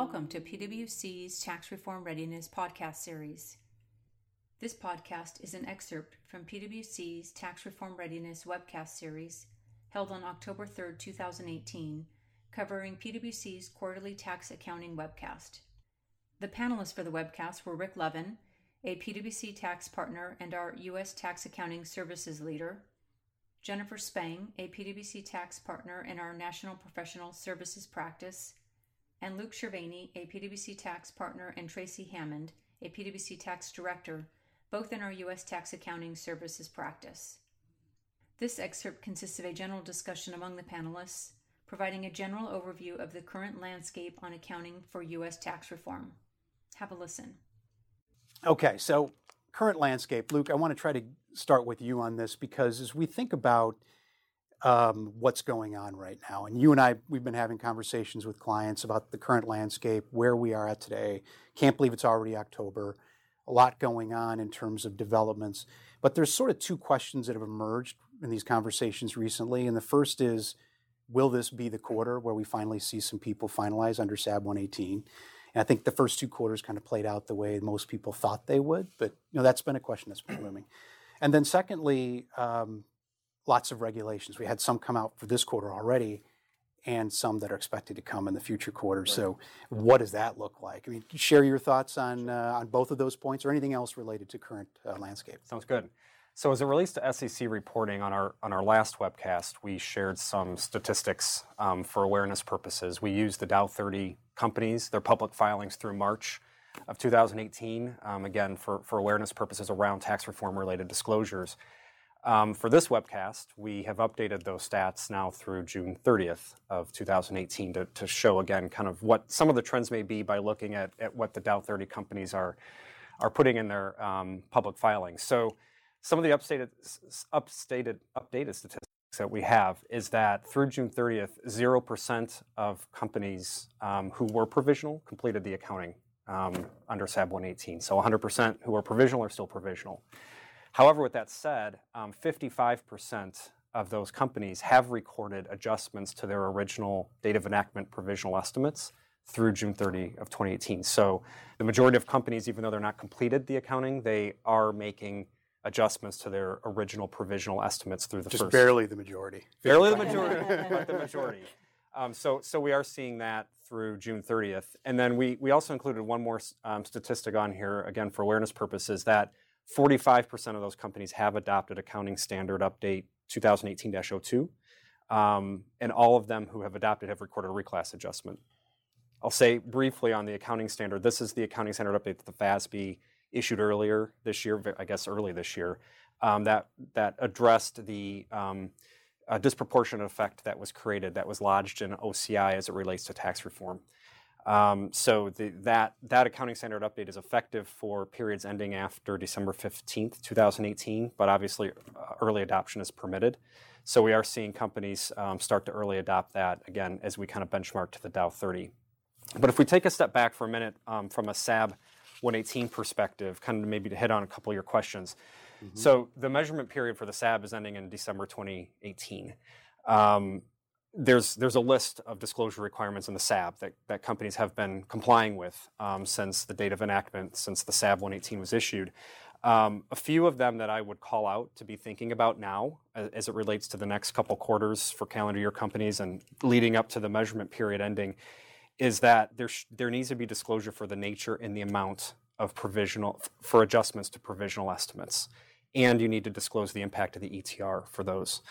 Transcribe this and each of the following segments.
Welcome to PwC's Tax Reform Readiness podcast series. This podcast is an excerpt from PwC's Tax Reform Readiness webcast series held on October 3, 2018, covering PwC's quarterly tax accounting webcast. The panelists for the webcast were Rick Levin, a PwC tax partner and our U.S. Tax Accounting Services leader, Jennifer Spang, a PwC tax partner in our National Professional Services practice, and Luke Cervini, a PwC tax partner, and Tracy Hammond, a PwC tax director, both in our U.S. tax accounting services practice. This excerpt consists of a general discussion among the panelists, providing a general overview of the current landscape on accounting for U.S. tax reform. Have a listen. Okay, so current landscape. Luke, I want to try to start with you on this because as we think about um, what's going on right now. And you and I, we've been having conversations with clients about the current landscape, where we are at today. Can't believe it's already October. A lot going on in terms of developments. But there's sort of two questions that have emerged in these conversations recently. And the first is, will this be the quarter where we finally see some people finalize under SAB 118? And I think the first two quarters kind of played out the way most people thought they would. But you know, that's been a question that's been looming. And then secondly, um, lots of regulations. We had some come out for this quarter already, and some that are expected to come in the future quarters. Right. So, what does that look like? I mean, share your thoughts on uh, on both of those points, or anything else related to current uh, landscape. Sounds good. So, as it relates to SEC reporting, on our on our last webcast, we shared some statistics um, for awareness purposes. We used the Dow 30 companies, their public filings through March of 2018, um, again for for awareness purposes around tax reform related disclosures. Um, for this webcast, we have updated those stats now through June 30th of 2018 to, to show again kind of what some of the trends may be by looking at, at what the Dow 30 companies are, are putting in their um, public filings. So some of the updated, updated, updated statistics that we have is that through June 30th, 0% of companies um, who were provisional completed the accounting um, under SAB 118. So 100% who were provisional are still provisional. However, with that said, um, 55% of those companies have recorded adjustments to their original date of enactment provisional estimates through June 30 of 2018. So the majority of companies, even though they're not completed the accounting, they are making adjustments to their original provisional estimates through the Just first. barely the majority. Barely the majority, but the majority. Um, so, so we are seeing that through June 30th. And then we, we also included one more um, statistic on here, again, for awareness purposes, that 45% of those companies have adopted accounting standard update 2018-02. Um, and all of them who have adopted have recorded a reclass adjustment. I'll say briefly on the accounting standard. This is the accounting standard update that the FASB issued earlier this year, I guess early this year, um, that that addressed the um, disproportionate effect that was created, that was lodged in OCI as it relates to tax reform. Um, so the, that that accounting standard update is effective for periods ending after December 15th, 2018, but obviously uh, early adoption is permitted. So we are seeing companies um, start to early adopt that again as we kind of benchmark to the Dow 30. But if we take a step back for a minute um, from a SAB 118 perspective, kind of maybe to hit on a couple of your questions. Mm-hmm. So the measurement period for the SAB is ending in December 2018. Um, there's there's a list of disclosure requirements in the SAB that, that companies have been complying with um, since the date of enactment, since the SAB 118 was issued. Um, a few of them that I would call out to be thinking about now, as, as, it relates to the next couple quarters for calendar year companies and leading up to the measurement period ending, is that there sh- there needs to be disclosure for the nature and the amount of provisional for adjustments to provisional estimates, and you need to disclose the impact of the ETR for those.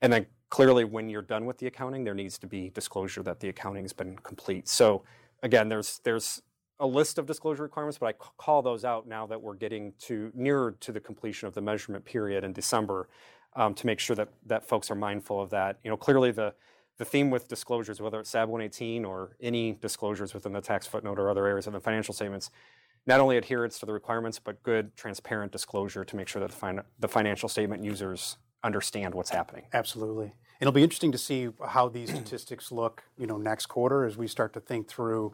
And then clearly, when you're done with the accounting, there needs to be disclosure that the accounting has been complete. So again, there's there's a list of disclosure requirements, but I call those out now that we're getting to nearer to the completion of the measurement period in December um, to make sure that that folks are mindful of that. You know, clearly the the theme with disclosures, whether it's SAB 118 or any disclosures within the tax footnote or other areas of the financial statements, not only adherence to the requirements, but good, transparent disclosure to make sure that the, fin- the financial statement users understand what's happening. Absolutely. It'll be interesting to see how these statistics look, you know, next quarter as we start to think through,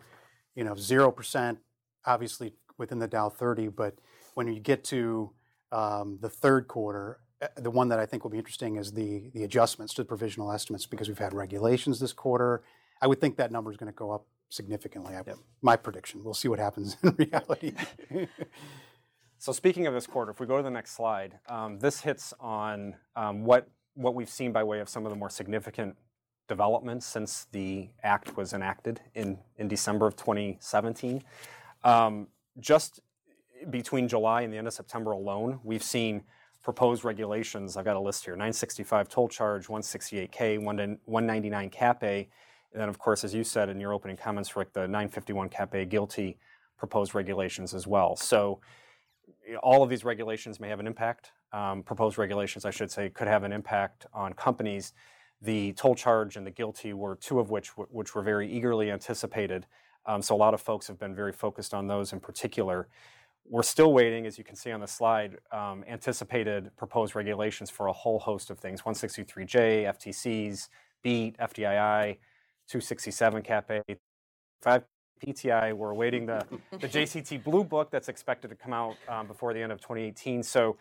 you know, zero percent, obviously within the Dow 30, but when you get to um, the third quarter, eh, the one that I think will be interesting is the the adjustments to the provisional estimates because we've had regulations this quarter. I would think that number is going to go up significantly. I, My prediction. We'll see what happens in reality. so speaking of this quarter, if we go to the next slide, um, this hits on um, what what we've seen by way of some of the more significant developments since the act was enacted in in December of 2017. Um, just between July and the end of September alone, we've seen proposed regulations. I've got a list here 965 toll charge, 168K, 199 Cap. And then, of course, as you said in your opening comments, Rick, the 951 Cap A GILTI proposed regulations as well. So, all of these regulations may have an impact. Um, proposed regulations, I should say, could have an impact on companies. The toll charge and the GILTI were two of which, which were very eagerly anticipated. Um, so, a lot of folks have been very focused on those in particular. We're still waiting, as you can see on the slide, um, anticipated proposed regulations for a whole host of things 163J, FTCs, BEAT, FDII, 267 Cap A, 5 PTI. We're awaiting the, the JCT Blue Book that's expected to come out um, before the end of 2018. So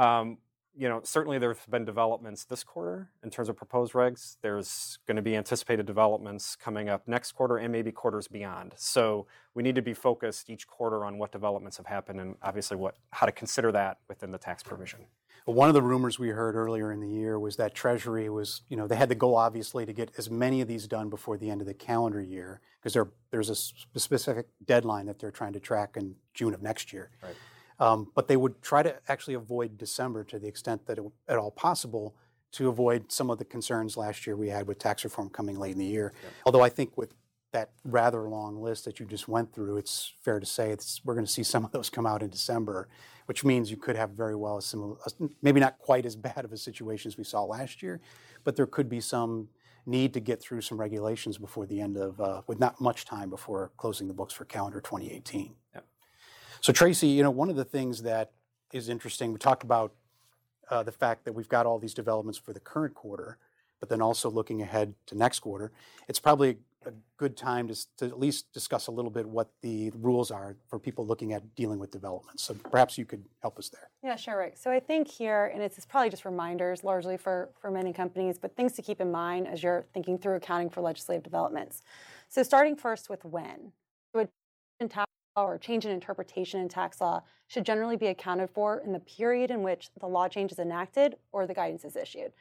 Um, you know, certainly there have been developments this quarter in terms of proposed regs. There's going to be anticipated developments coming up next quarter and maybe quarters beyond. So we need to be focused each quarter on what developments have happened and obviously what how to consider that within the tax provision. One of the rumors we heard earlier in the year was that Treasury was, you know, they had the goal obviously to get as many of these done before the end of the calendar year because there's a specific deadline that they're trying to track in June of next year. Right. Um, but they would try to actually avoid December to the extent that it, at all possible to avoid some of the concerns last year we had with tax reform coming late in the year. Yep. Although I think with that rather long list that you just went through, it's fair to say we're going to see some of those come out in December, which means you could have very well a similar, maybe not quite as bad of a situation as we saw last year, but there could be some need to get through some regulations before the end of, uh, with not much time before closing the books for calendar 2018. Yep. So Tracy, you know, one of the things that is interesting, we talked about uh, the fact that we've got all these developments for the current quarter, but then also looking ahead to next quarter. It's probably a good time to, to, at least discuss a little bit what the rules are for people looking at dealing with developments. So perhaps you could help us there. Yeah, sure, Rick. So I think here, and it's, it's probably just reminders largely for, for many companies, but things to keep in mind as you're thinking through accounting for legislative developments. So starting first with when. Or change in interpretation in tax law should generally be accounted for in the period in which the law change is enacted or the guidance is issued.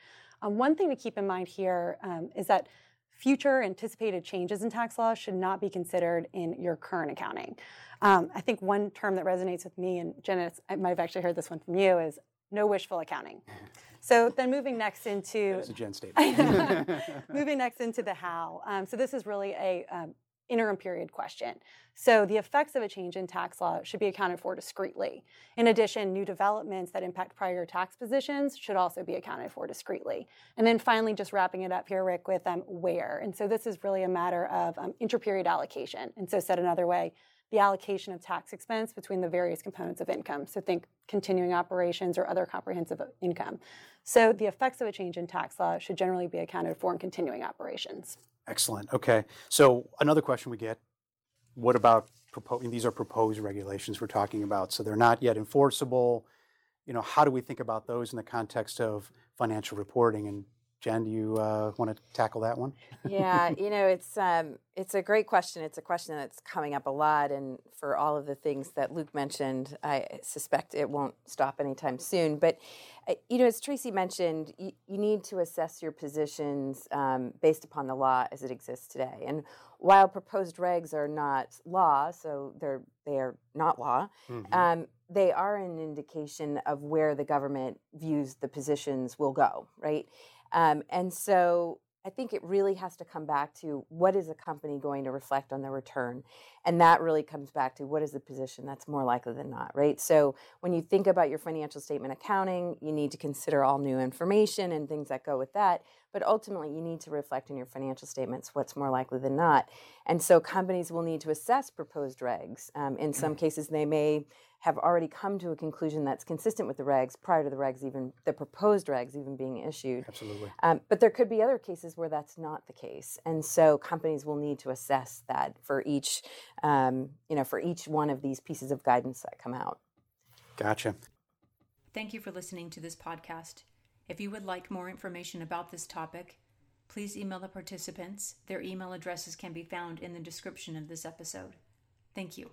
Um, one thing to keep in mind here um, is that future anticipated changes in tax law should not be considered in your current accounting. Um, I think one term that resonates with me, and Jenna, I might have actually heard this one from you, is no wishful accounting. So then moving next into That's a Jen statement. moving next into the how. Um, so this is really a um, interim period question. So the effects of a change in tax law should be accounted for discretely. In addition, new developments that impact prior tax positions should also be accounted for discretely. And then finally, just wrapping it up here, Rick, with um, where. And so this is really a matter of um, interperiod allocation. And so said another way, the allocation of tax expense between the various components of income. So think continuing operations or other comprehensive income. So the effects of a change in tax law should generally be accounted for in continuing operations. Excellent. Okay. So another question we get: What about proposing? These are proposed regulations we're talking about, so they're not yet enforceable. You know, how do we think about those in the context of financial reporting? And Jen, do you uh, want to tackle that one? yeah, you know, it's um, it's a great question. It's a question that's coming up a lot, and for all of the things that Luke mentioned, I suspect it won't stop anytime soon. But uh, you know, as Tracy mentioned, you, you need to assess your positions um, based upon the law as it exists today. And while proposed regs are not law, so they're they are not law. Mm-hmm. Um, they are an indication of where the government views the positions will go, right? Um, and so I think it really has to come back to what is a company going to reflect on the return? And that really comes back to what is the position that's more likely than not, right? So when you think about your financial statement accounting, you need to consider all new information and things that go with that. But ultimately, you need to reflect in your financial statements what's more likely than not. And so companies will need to assess proposed regs. Um, in some cases, they may have already come to a conclusion that's consistent with the regs prior to the regs even the proposed regs even being issued. Absolutely. Um, but there could be other cases where that's not the case, and so companies will need to assess that for each, um, you know, for each one of these pieces of guidance that come out. Gotcha. Thank you for listening to this podcast. If you would like more information about this topic, please email the participants. Their email addresses can be found in the description of this episode. Thank you.